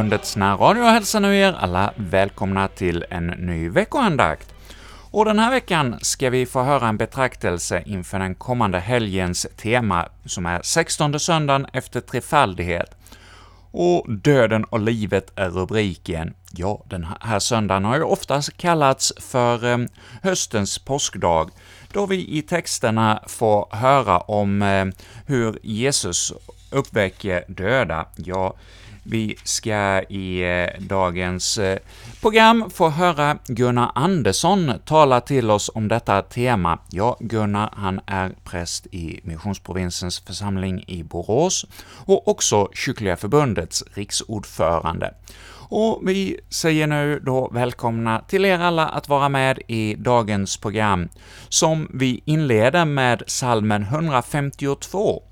Kyrkliga närradio hälsar nu er alla välkomna till en ny veckoandakt. Och den här veckan ska vi få höra en betraktelse inför den kommande helgens tema, som är 16 söndagen efter trefaldighet. Och döden och livet är rubriken. Ja, den här söndagen har ju oftast kallats för ehm, höstens påskdag, då vi i texterna får höra om ehm, hur Jesus uppväcker döda. Ja, vi ska i eh, dagens eh, program få höra Gunnar Andersson tala till oss om detta tema. Ja, Gunnar, han är präst i Missionsprovinsens församling i Borås och också Kyrkliga Förbundets riksordförande. Och vi säger nu då välkomna till er alla att vara med i dagens program, som vi inleder med salmen 152,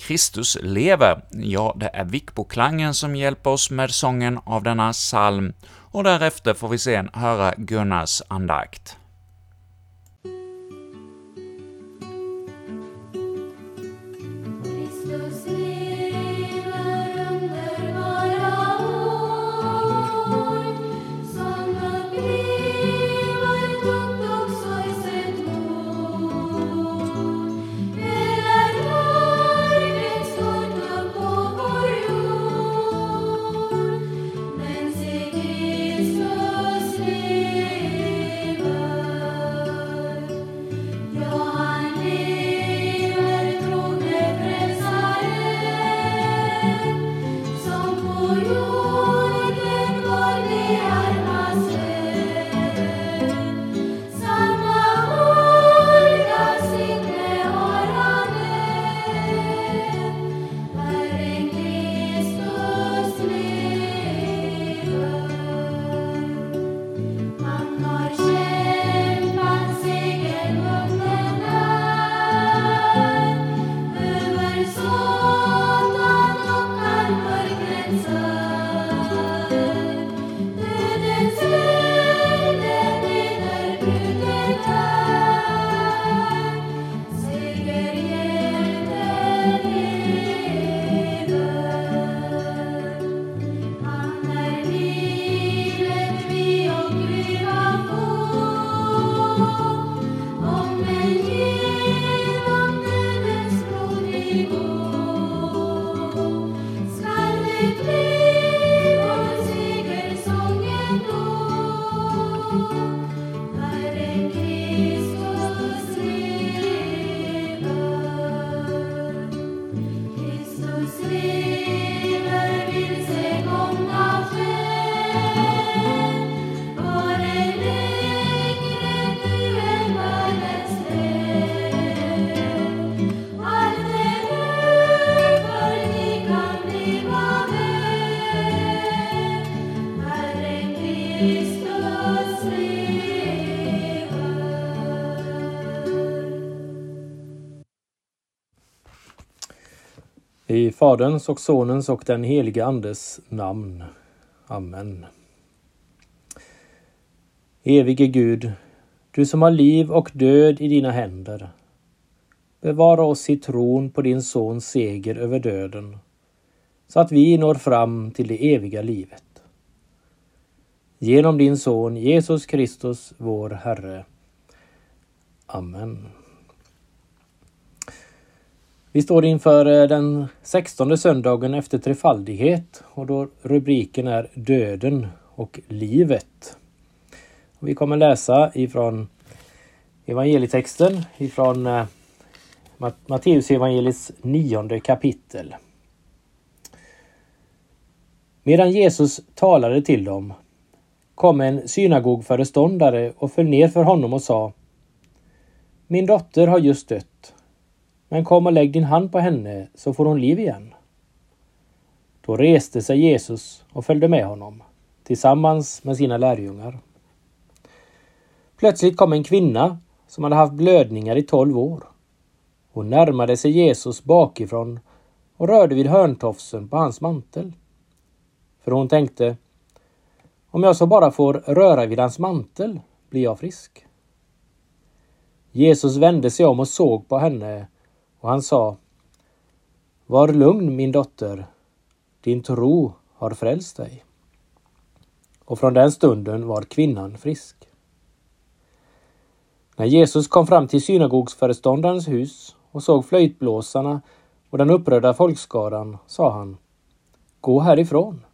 Kristus lever. Ja, det är Vickboklangen som hjälper oss med sången av denna psalm, och därefter får vi sen höra Gunnars andakt. Faderns och Sonens och den helige Andes namn. Amen. Evige Gud, du som har liv och död i dina händer. Bevara oss i tron på din Sons seger över döden, så att vi når fram till det eviga livet. Genom din Son Jesus Kristus, vår Herre. Amen. Vi står inför eh, den sextonde söndagen efter trefaldighet och då rubriken är Döden och livet. Vi kommer läsa ifrån evangelietexten ifrån eh, Matteus evangeliets nionde kapitel. Medan Jesus talade till dem kom en synagogföreståndare och föll ner för honom och sa Min dotter har just dött men kom och lägg din hand på henne så får hon liv igen. Då reste sig Jesus och följde med honom tillsammans med sina lärjungar. Plötsligt kom en kvinna som hade haft blödningar i tolv år. Hon närmade sig Jesus bakifrån och rörde vid hörntofsen på hans mantel. För hon tänkte, om jag så bara får röra vid hans mantel blir jag frisk. Jesus vände sig om och såg på henne och han sa Var lugn min dotter, din tro har frälst dig. Och från den stunden var kvinnan frisk. När Jesus kom fram till synagogsföreståndarens hus och såg flöjtblåsarna och den upprörda folkskaran sa han Gå härifrån.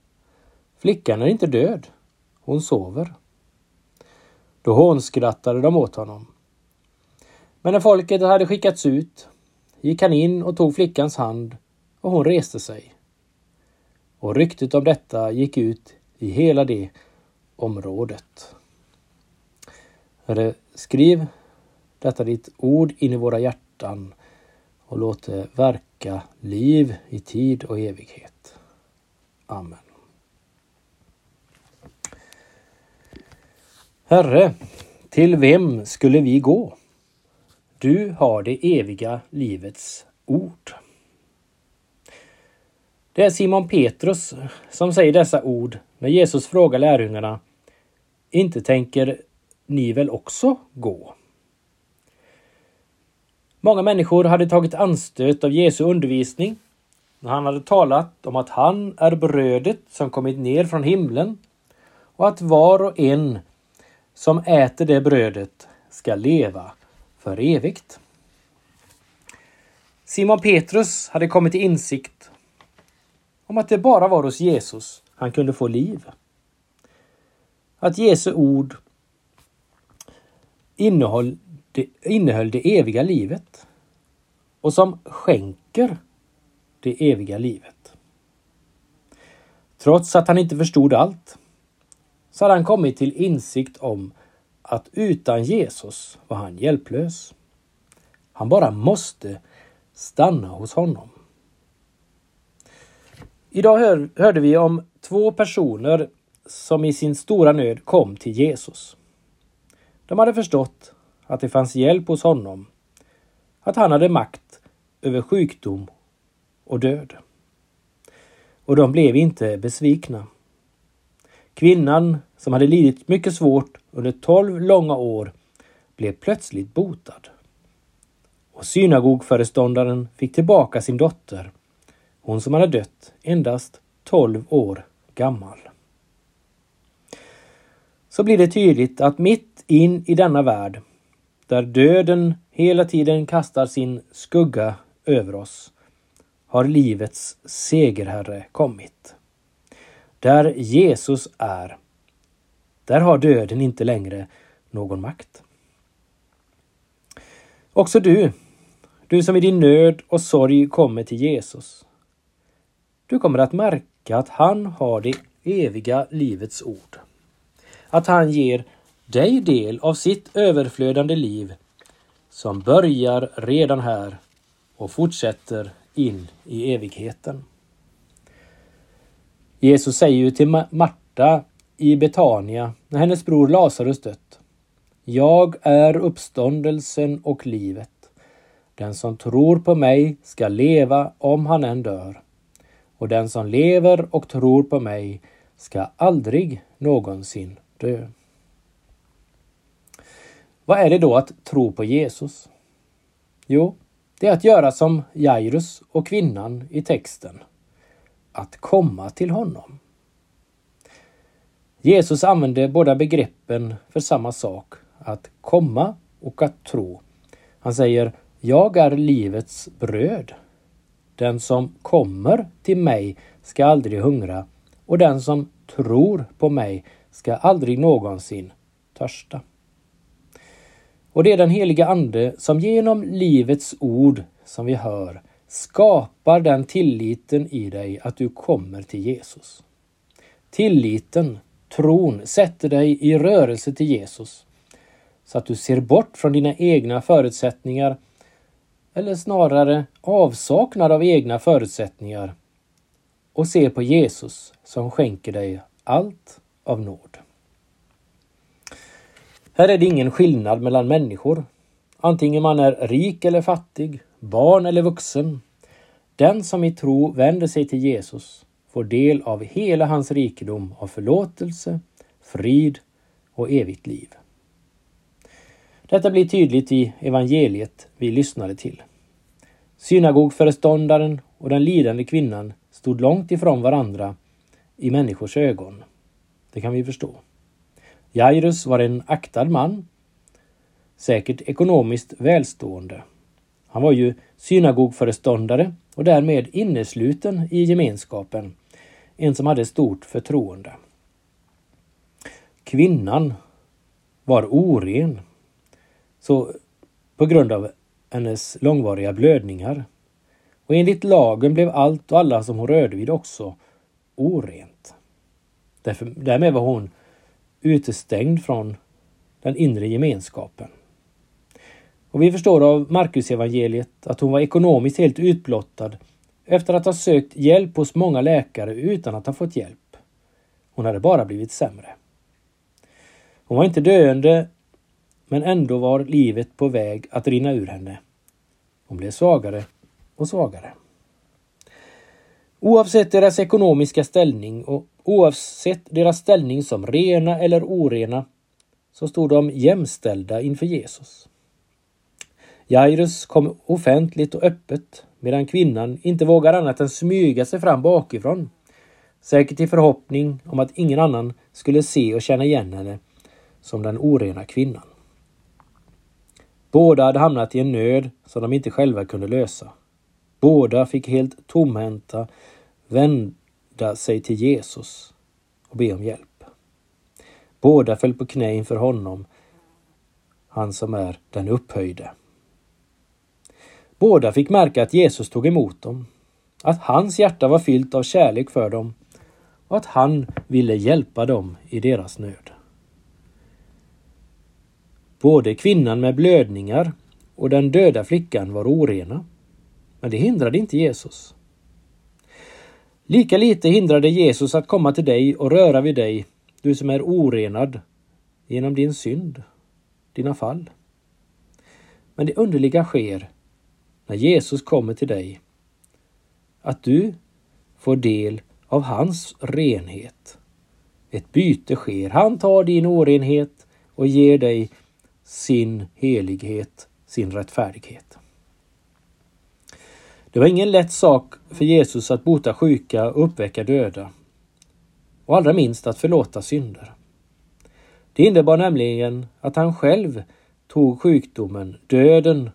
Flickan är inte död. Hon sover. Då hånskrattade de åt honom. Men när folket hade skickats ut gick han in och tog flickans hand och hon reste sig. Och ryktet om detta gick ut i hela det området. Herre, skriv detta ditt ord in i våra hjärtan och låt det verka liv i tid och evighet. Amen. Herre, till vem skulle vi gå? Du har det eviga livets ord. Det är Simon Petrus som säger dessa ord när Jesus frågar lärjungarna Inte tänker ni väl också gå? Många människor hade tagit anstöt av Jesu undervisning när han hade talat om att han är brödet som kommit ner från himlen och att var och en som äter det brödet ska leva för evigt. Simon Petrus hade kommit till insikt om att det bara var hos Jesus han kunde få liv. Att Jesu ord innehöll det, innehöll det eviga livet och som skänker det eviga livet. Trots att han inte förstod allt så hade han kommit till insikt om att utan Jesus var han hjälplös. Han bara måste stanna hos honom. Idag hör, hörde vi om två personer som i sin stora nöd kom till Jesus. De hade förstått att det fanns hjälp hos honom, att han hade makt över sjukdom och död. Och de blev inte besvikna. Kvinnan som hade lidit mycket svårt under tolv långa år blev plötsligt botad. Och synagogföreståndaren fick tillbaka sin dotter, hon som hade dött endast tolv år gammal. Så blir det tydligt att mitt in i denna värld, där döden hela tiden kastar sin skugga över oss, har livets segerherre kommit. Där Jesus är, där har döden inte längre någon makt. Också du, du som i din nöd och sorg kommer till Jesus. Du kommer att märka att han har det eviga livets ord. Att han ger dig del av sitt överflödande liv som börjar redan här och fortsätter in i evigheten. Jesus säger ju till Marta i Betania när hennes bror Lazarus dött. Jag är uppståndelsen och livet. Den som tror på mig ska leva om han än dör. Och den som lever och tror på mig ska aldrig någonsin dö. Vad är det då att tro på Jesus? Jo, det är att göra som Jairus och kvinnan i texten. Att komma till honom. Jesus använde båda begreppen för samma sak, att komma och att tro. Han säger Jag är livets bröd. Den som kommer till mig ska aldrig hungra och den som tror på mig ska aldrig någonsin törsta. Och det är den heliga Ande som genom livets ord som vi hör skapar den tilliten i dig att du kommer till Jesus. Tilliten, tron, sätter dig i rörelse till Jesus så att du ser bort från dina egna förutsättningar eller snarare avsaknad av egna förutsättningar och ser på Jesus som skänker dig allt av nåd. Här är det ingen skillnad mellan människor. Antingen man är rik eller fattig, barn eller vuxen. Den som i tro vänder sig till Jesus får del av hela hans rikedom av förlåtelse, frid och evigt liv. Detta blir tydligt i evangeliet vi lyssnade till. Synagogföreståndaren och den lidande kvinnan stod långt ifrån varandra i människors ögon. Det kan vi förstå. Jairus var en aktad man, säkert ekonomiskt välstående. Han var ju synagogföreståndare och därmed innesluten i gemenskapen, en som hade stort förtroende. Kvinnan var oren, så på grund av hennes långvariga blödningar. Och enligt lagen blev allt och alla som hon rörde vid också orent. Därför, därmed var hon utestängd från den inre gemenskapen. Och vi förstår av Markus evangeliet att hon var ekonomiskt helt utblottad efter att ha sökt hjälp hos många läkare utan att ha fått hjälp. Hon hade bara blivit sämre. Hon var inte döende, men ändå var livet på väg att rinna ur henne. Hon blev svagare och svagare. Oavsett deras ekonomiska ställning och oavsett deras ställning som rena eller orena så stod de jämställda inför Jesus. Jairus kom offentligt och öppet medan kvinnan inte vågar annat än smyga sig fram bakifrån. Säkert i förhoppning om att ingen annan skulle se och känna igen henne som den orena kvinnan. Båda hade hamnat i en nöd som de inte själva kunde lösa. Båda fick helt tomhänta vända sig till Jesus och be om hjälp. Båda föll på knä inför honom, han som är den upphöjde. Båda fick märka att Jesus tog emot dem, att hans hjärta var fyllt av kärlek för dem och att han ville hjälpa dem i deras nöd. Både kvinnan med blödningar och den döda flickan var orena. Men det hindrade inte Jesus. Lika lite hindrade Jesus att komma till dig och röra vid dig, du som är orenad genom din synd, dina fall. Men det underliga sker när Jesus kommer till dig, att du får del av hans renhet. Ett byte sker. Han tar din orenhet och ger dig sin helighet, sin rättfärdighet. Det var ingen lätt sak för Jesus att bota sjuka och uppväcka döda. Och allra minst att förlåta synder. Det innebar nämligen att han själv tog sjukdomen, döden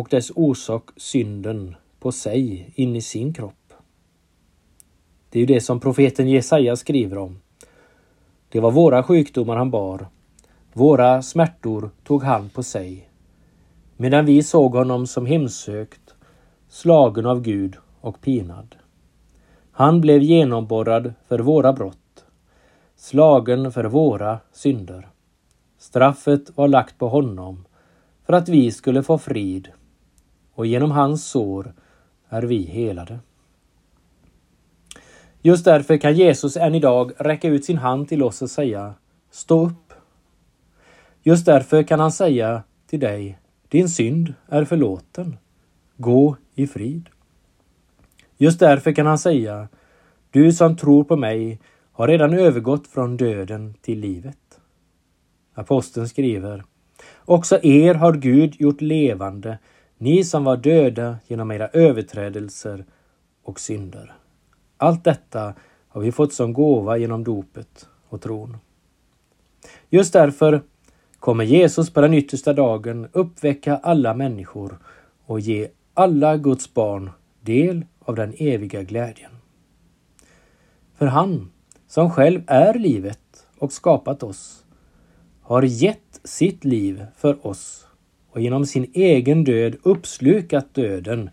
och dess orsak, synden, på sig in i sin kropp. Det är ju det som profeten Jesaja skriver om. Det var våra sjukdomar han bar våra smärtor tog han på sig, medan vi såg honom som hemsökt, slagen av Gud och pinad. Han blev genomborrad för våra brott, slagen för våra synder. Straffet var lagt på honom för att vi skulle få frid och genom hans sår är vi helade. Just därför kan Jesus än idag räcka ut sin hand till oss och säga Stå upp Just därför kan han säga till dig, din synd är förlåten. Gå i frid. Just därför kan han säga, du som tror på mig har redan övergått från döden till livet. Aposteln skriver, också er har Gud gjort levande, ni som var döda genom era överträdelser och synder. Allt detta har vi fått som gåva genom dopet och tron. Just därför kommer Jesus på den yttersta dagen uppväcka alla människor och ge alla Guds barn del av den eviga glädjen. För han, som själv är livet och skapat oss, har gett sitt liv för oss och genom sin egen död uppslukat döden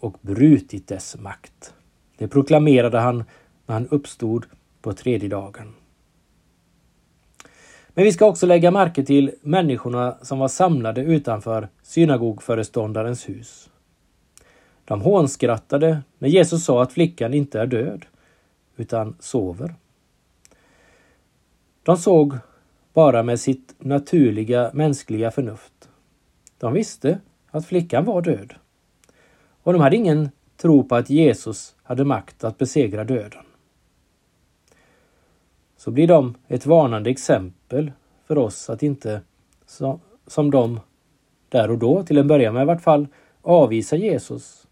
och brutit dess makt. Det proklamerade han när han uppstod på tredje dagen. Men vi ska också lägga märke till människorna som var samlade utanför synagogföreståndarens hus. De hånskrattade när Jesus sa att flickan inte är död, utan sover. De såg bara med sitt naturliga mänskliga förnuft. De visste att flickan var död. Och de hade ingen tro på att Jesus hade makt att besegra döden så blir de ett varnande exempel för oss att inte, som de där och då, till en början med i vart fall, avvisa Jesus.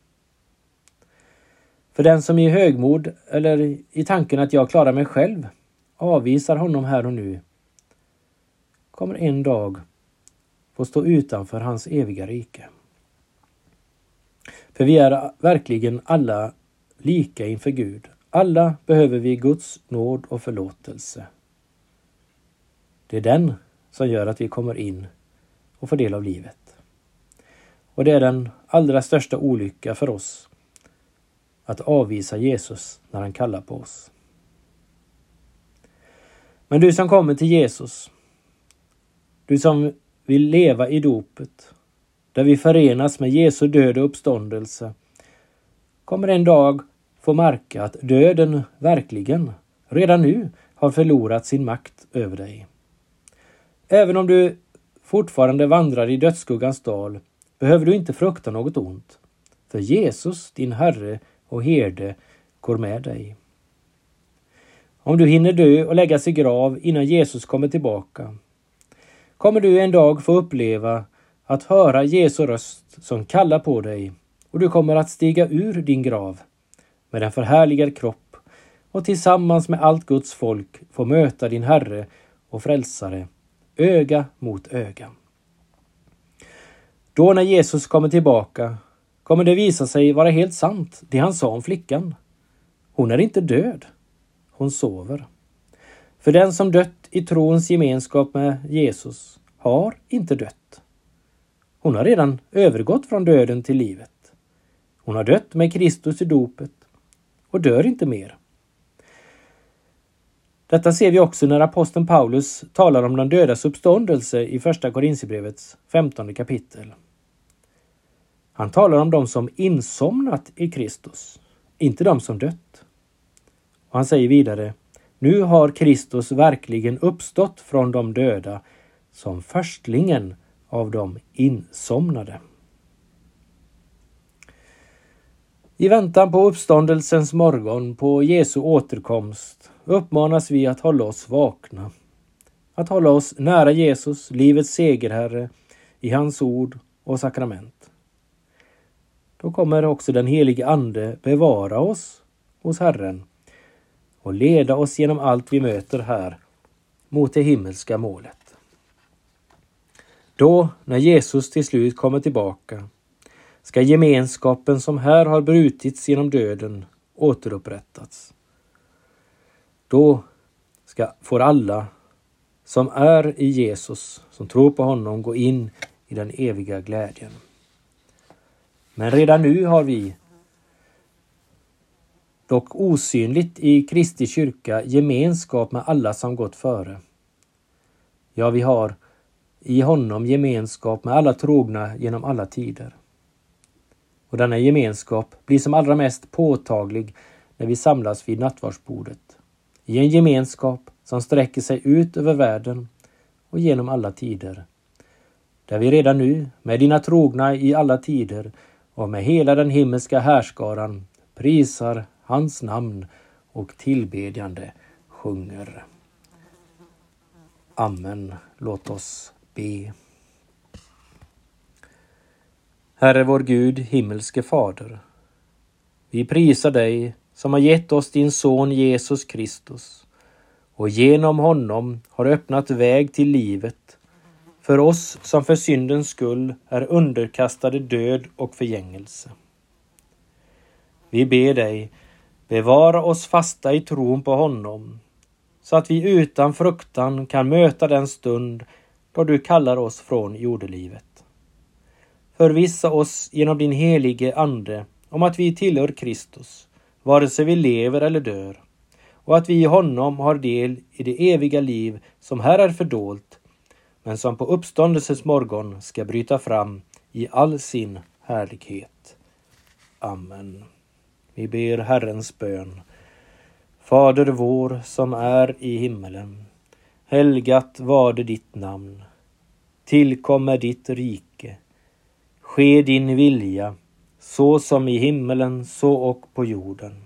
För den som i högmod eller i tanken att jag klarar mig själv avvisar honom här och nu kommer en dag få stå utanför hans eviga rike. För vi är verkligen alla lika inför Gud. Alla behöver vi Guds nåd och förlåtelse. Det är den som gör att vi kommer in och får del av livet. Och det är den allra största olycka för oss att avvisa Jesus när han kallar på oss. Men du som kommer till Jesus, du som vill leva i dopet, där vi förenas med Jesu död och uppståndelse, kommer en dag få märka att döden verkligen, redan nu, har förlorat sin makt över dig. Även om du fortfarande vandrar i dödsskuggans dal behöver du inte frukta något ont. För Jesus, din Herre och herde, går med dig. Om du hinner dö och läggas i grav innan Jesus kommer tillbaka kommer du en dag få uppleva att höra Jesu röst som kallar på dig och du kommer att stiga ur din grav med en förhärligad kropp och tillsammans med allt Guds folk få möta din Herre och Frälsare öga mot öga. Då när Jesus kommer tillbaka kommer det visa sig vara helt sant det han sa om flickan. Hon är inte död. Hon sover. För den som dött i trons gemenskap med Jesus har inte dött. Hon har redan övergått från döden till livet. Hon har dött med Kristus i dopet och dör inte mer. Detta ser vi också när aposteln Paulus talar om den dödas uppståndelse i Första Korinthierbrevets femtonde kapitel. Han talar om de som insomnat i Kristus, inte de som dött. Och han säger vidare, nu har Kristus verkligen uppstått från de döda som förstlingen av de insomnade. I väntan på uppståndelsens morgon, på Jesu återkomst, uppmanas vi att hålla oss vakna. Att hålla oss nära Jesus, livets segerherre, i hans ord och sakrament. Då kommer också den helige Ande bevara oss hos Herren och leda oss genom allt vi möter här mot det himmelska målet. Då, när Jesus till slut kommer tillbaka, ska gemenskapen som här har brutits genom döden återupprättas. Då ska, får alla som är i Jesus, som tror på honom, gå in i den eviga glädjen. Men redan nu har vi dock osynligt i Kristi kyrka gemenskap med alla som gått före. Ja, vi har i honom gemenskap med alla trogna genom alla tider. Och denna gemenskap blir som allra mest påtaglig när vi samlas vid nattvardsbordet. I en gemenskap som sträcker sig ut över världen och genom alla tider. Där vi redan nu, med dina trogna i alla tider och med hela den himmelska härskaran prisar hans namn och tillbedjande sjunger. Amen. Låt oss be. Herre vår Gud, himmelske Fader. Vi prisar dig som har gett oss din son Jesus Kristus och genom honom har öppnat väg till livet för oss som för syndens skull är underkastade död och förgängelse. Vi ber dig bevara oss fasta i tron på honom så att vi utan fruktan kan möta den stund då du kallar oss från jordelivet. Förvissa oss genom din helige Ande om att vi tillhör Kristus, vare sig vi lever eller dör, och att vi i honom har del i det eviga liv som här är fördolt, men som på uppståndelsens morgon ska bryta fram i all sin härlighet. Amen. Vi ber Herrens bön. Fader vår som är i himmelen. Helgat varde ditt namn. Tillkommer ditt rike. Ske din vilja, så som i himmelen, så och på jorden.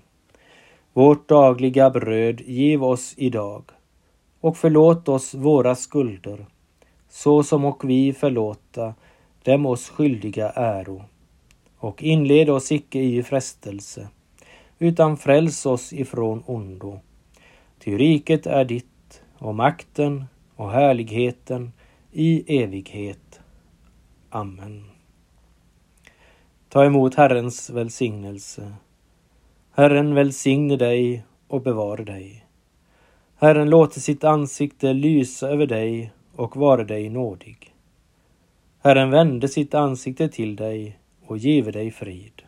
Vårt dagliga bröd giv oss idag och förlåt oss våra skulder, så som och vi förlåta dem oss skyldiga äro. Och inled oss icke i frestelse, utan fräls oss ifrån ondo. Ty riket är ditt och makten och härligheten i evighet. Amen. Ta emot Herrens välsignelse. Herren välsigne dig och bevare dig. Herren låter sitt ansikte lysa över dig och vare dig nådig. Herren vände sitt ansikte till dig och give dig frid.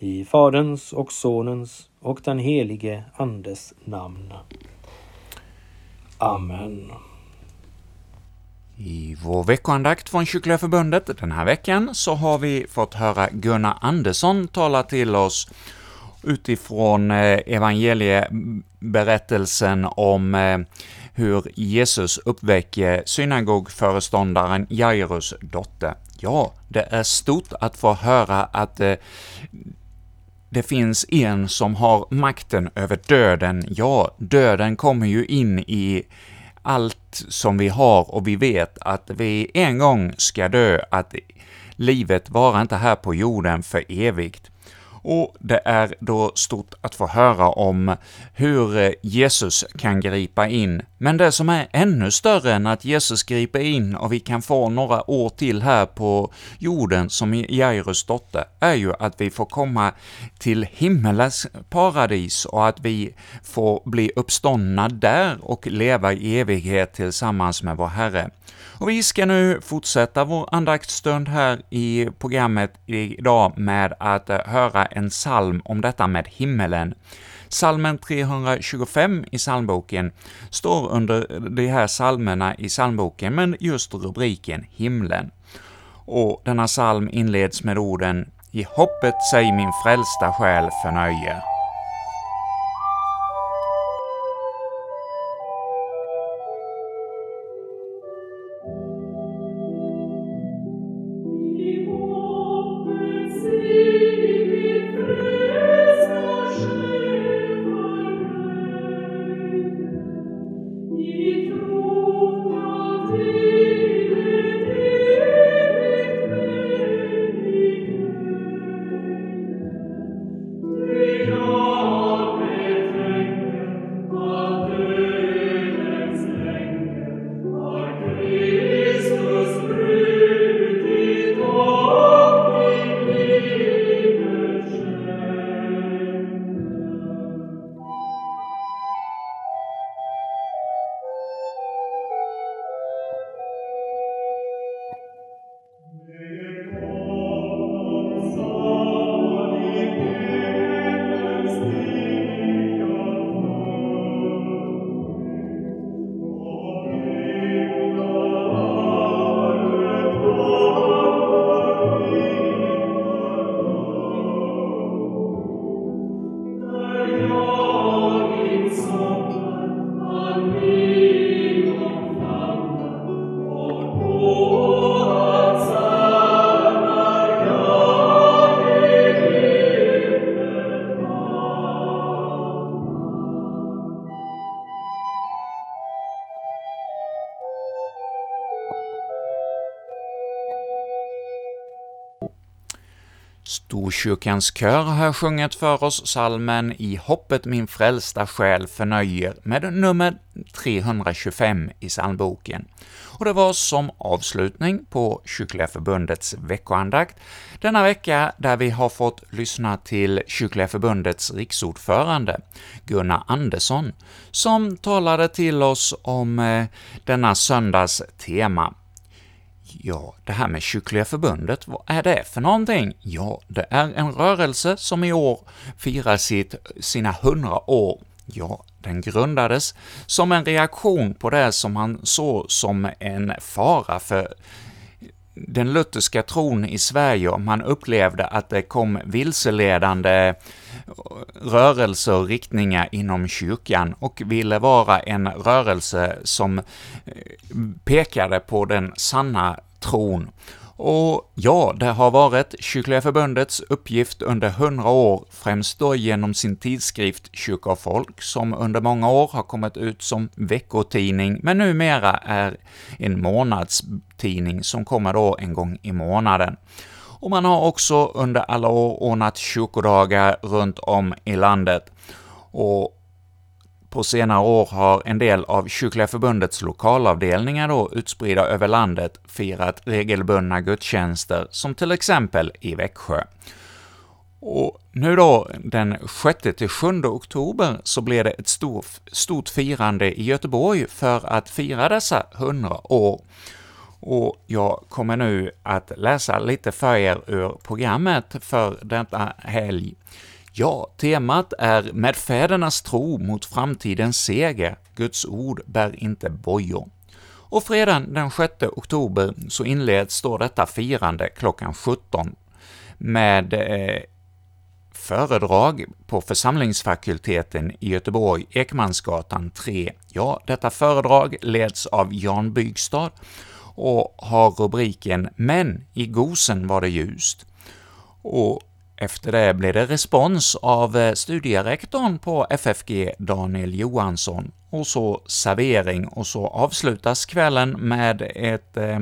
I Faderns och Sonens och den helige Andes namn. Amen. I vår veckoandakt från Kyrkliga Förbundet den här veckan så har vi fått höra Gunnar Andersson tala till oss utifrån eh, evangelieberättelsen om eh, hur Jesus uppväcker synagogföreståndaren Jairus dotter. Ja, det är stort att få höra att eh, det finns en som har makten över döden. Ja, döden kommer ju in i allt som vi har och vi vet att vi en gång ska dö, att livet varar inte här på jorden för evigt och det är då stort att få höra om hur Jesus kan gripa in. Men det som är ännu större än att Jesus griper in och vi kan få några år till här på jorden som Jairus dotter, är ju att vi får komma till himmelens paradis och att vi får bli uppståndna där och leva i evighet tillsammans med vår Herre. Och vi ska nu fortsätta vår andaktsstund här i programmet idag med att höra en psalm om detta med himmelen. Salmen 325 i psalmboken står under de här psalmerna i psalmboken, men just rubriken ”Himlen”. Och denna psalm inleds med orden ”I hoppet sig min frälsta själ förnöjer”. Frikyrkans kör har sjungit för oss salmen ”I hoppet min frälsta själ förnöjer” med nummer 325 i psalmboken. Och det var som avslutning på Kyrkliga Förbundets veckoandakt denna vecka, där vi har fått lyssna till Kyrkliga Förbundets riksordförande Gunnar Andersson, som talade till oss om eh, denna söndags tema Ja, det här med Kyrkliga Förbundet, vad är det för någonting? Ja, det är en rörelse som i år firar sitt, sina hundra år. Ja, den grundades som en reaktion på det som han såg som en fara för den lutherska tron i Sverige, om han upplevde att det kom vilseledande rörelser och riktningar inom kyrkan och ville vara en rörelse som eh, pekade på den sanna tron. Och ja, det har varit Kyrkliga Förbundets uppgift under hundra år, främst då genom sin tidskrift Kyrka och Folk, som under många år har kommit ut som veckotidning, men numera är en månadstidning som kommer då en gång i månaden och man har också under alla år ordnat kyrkodagar runt om i landet. Och på senare år har en del av Kyrkliga Förbundets lokalavdelningar då utspridda över landet firat regelbundna gudstjänster, som till exempel i Växjö. Och nu då, den 6-7 oktober, så blir det ett stort, stort firande i Göteborg för att fira dessa 100 år. Och jag kommer nu att läsa lite för er ur programmet för denna helg. Ja, temat är ”Med fädernas tro mot framtidens seger, Guds ord bär inte bojor”. Och fredagen den 6 oktober så inleds då detta firande klockan 17 med eh, föredrag på församlingsfakulteten i Göteborg, Ekmansgatan 3. Ja, detta föredrag leds av Jan Bygstad och har rubriken ”Men i gosen var det ljust”. Och efter det blir det respons av eh, studierektorn på FFG, Daniel Johansson, och så servering, och så avslutas kvällen med ett eh,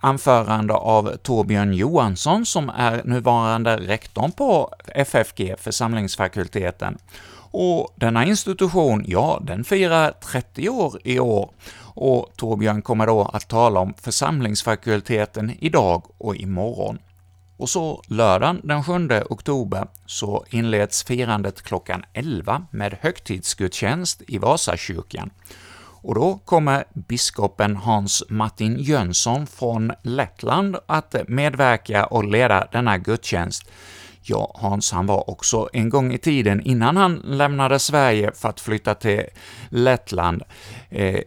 anförande av Torbjörn Johansson, som är nuvarande rektorn på FFG, församlingsfakulteten. Och denna institution, ja, den firar 30 år i år, och Torbjörn kommer då att tala om församlingsfakulteten idag och imorgon. Och så lördagen den 7 oktober så inleds firandet klockan 11 med högtidsgudstjänst i Vasakyrkan. Och då kommer biskopen Hans Martin Jönsson från Lettland att medverka och leda denna gudstjänst. Ja, Hans han var också en gång i tiden, innan han lämnade Sverige för att flytta till Lettland, eh,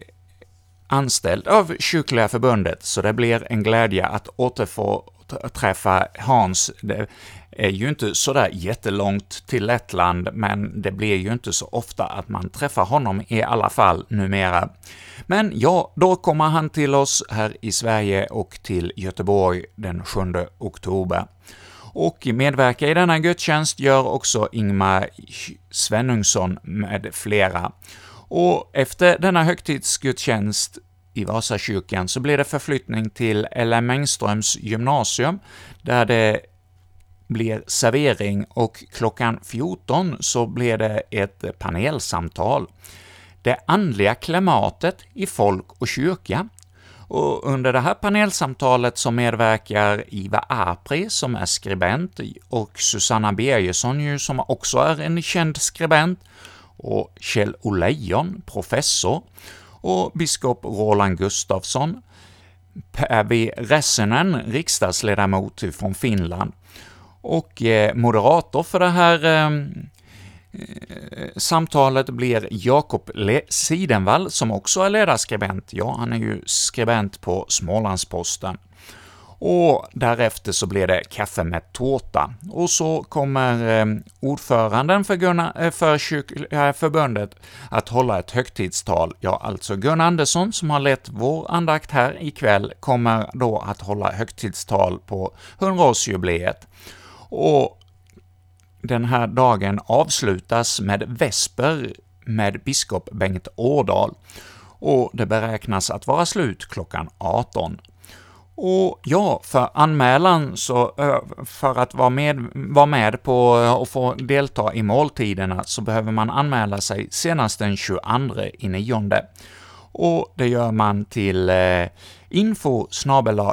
anställd av Kyrkliga förbundet, så det blir en glädje att återfå träffa Hans. Det är ju inte sådär jättelångt till Lettland, men det blir ju inte så ofta att man träffar honom i alla fall numera. Men ja, då kommer han till oss här i Sverige och till Göteborg den 7 oktober. Och medverka i denna gudstjänst gör också Ingmar Svenungsson med flera. Och efter denna högtidsgudstjänst i Vasakyrkan så blir det förflyttning till LM Engströms gymnasium, där det blir servering och klockan 14 så blir det ett panelsamtal. Det andliga klimatet i folk och kyrka. Och under det här panelsamtalet så medverkar Iva Apri, som är skribent, och Susanna Birgersson, som också är en känd skribent, och Kjell Olejon, professor, och biskop Roland Gustafsson, Päivi Räsänen, riksdagsledamot från Finland, och eh, moderator för det här ehm, eh, samtalet blir Jakob Sidenvall, som också är ledarskribent. Ja, han är ju skribent på Smålandsposten och därefter så blir det kaffe med tårta. Och så kommer eh, ordföranden för, Gunnar, eh, för kyrkliga eh, förbundet att hålla ett högtidstal. Ja, alltså Gunnar Andersson, som har lett vår andakt här ikväll, kommer då att hålla högtidstal på 100-årsjubileet. Och den här dagen avslutas med vesper med biskop Bengt Årdal, och det beräknas att vara slut klockan 18. Och ja, för anmälan, så för att vara med, vara med på och få delta i måltiderna, så behöver man anmäla sig senast den 22 i nionde. Och det gör man till eh, info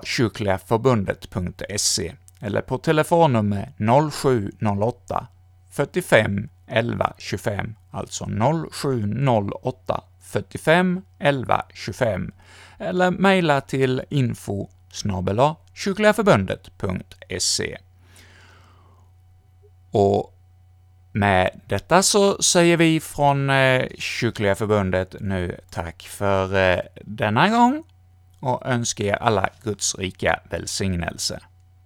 kyrkligaförbundet.se eller på telefonnummer 0708 45 11 25, alltså 0708 45 11 25, eller mejla till info snabel kyrkligaförbundet.se. Och med detta så säger vi från eh, Kyrkliga förbundet nu tack för eh, denna gång och önskar er alla Guds rika välsignelse.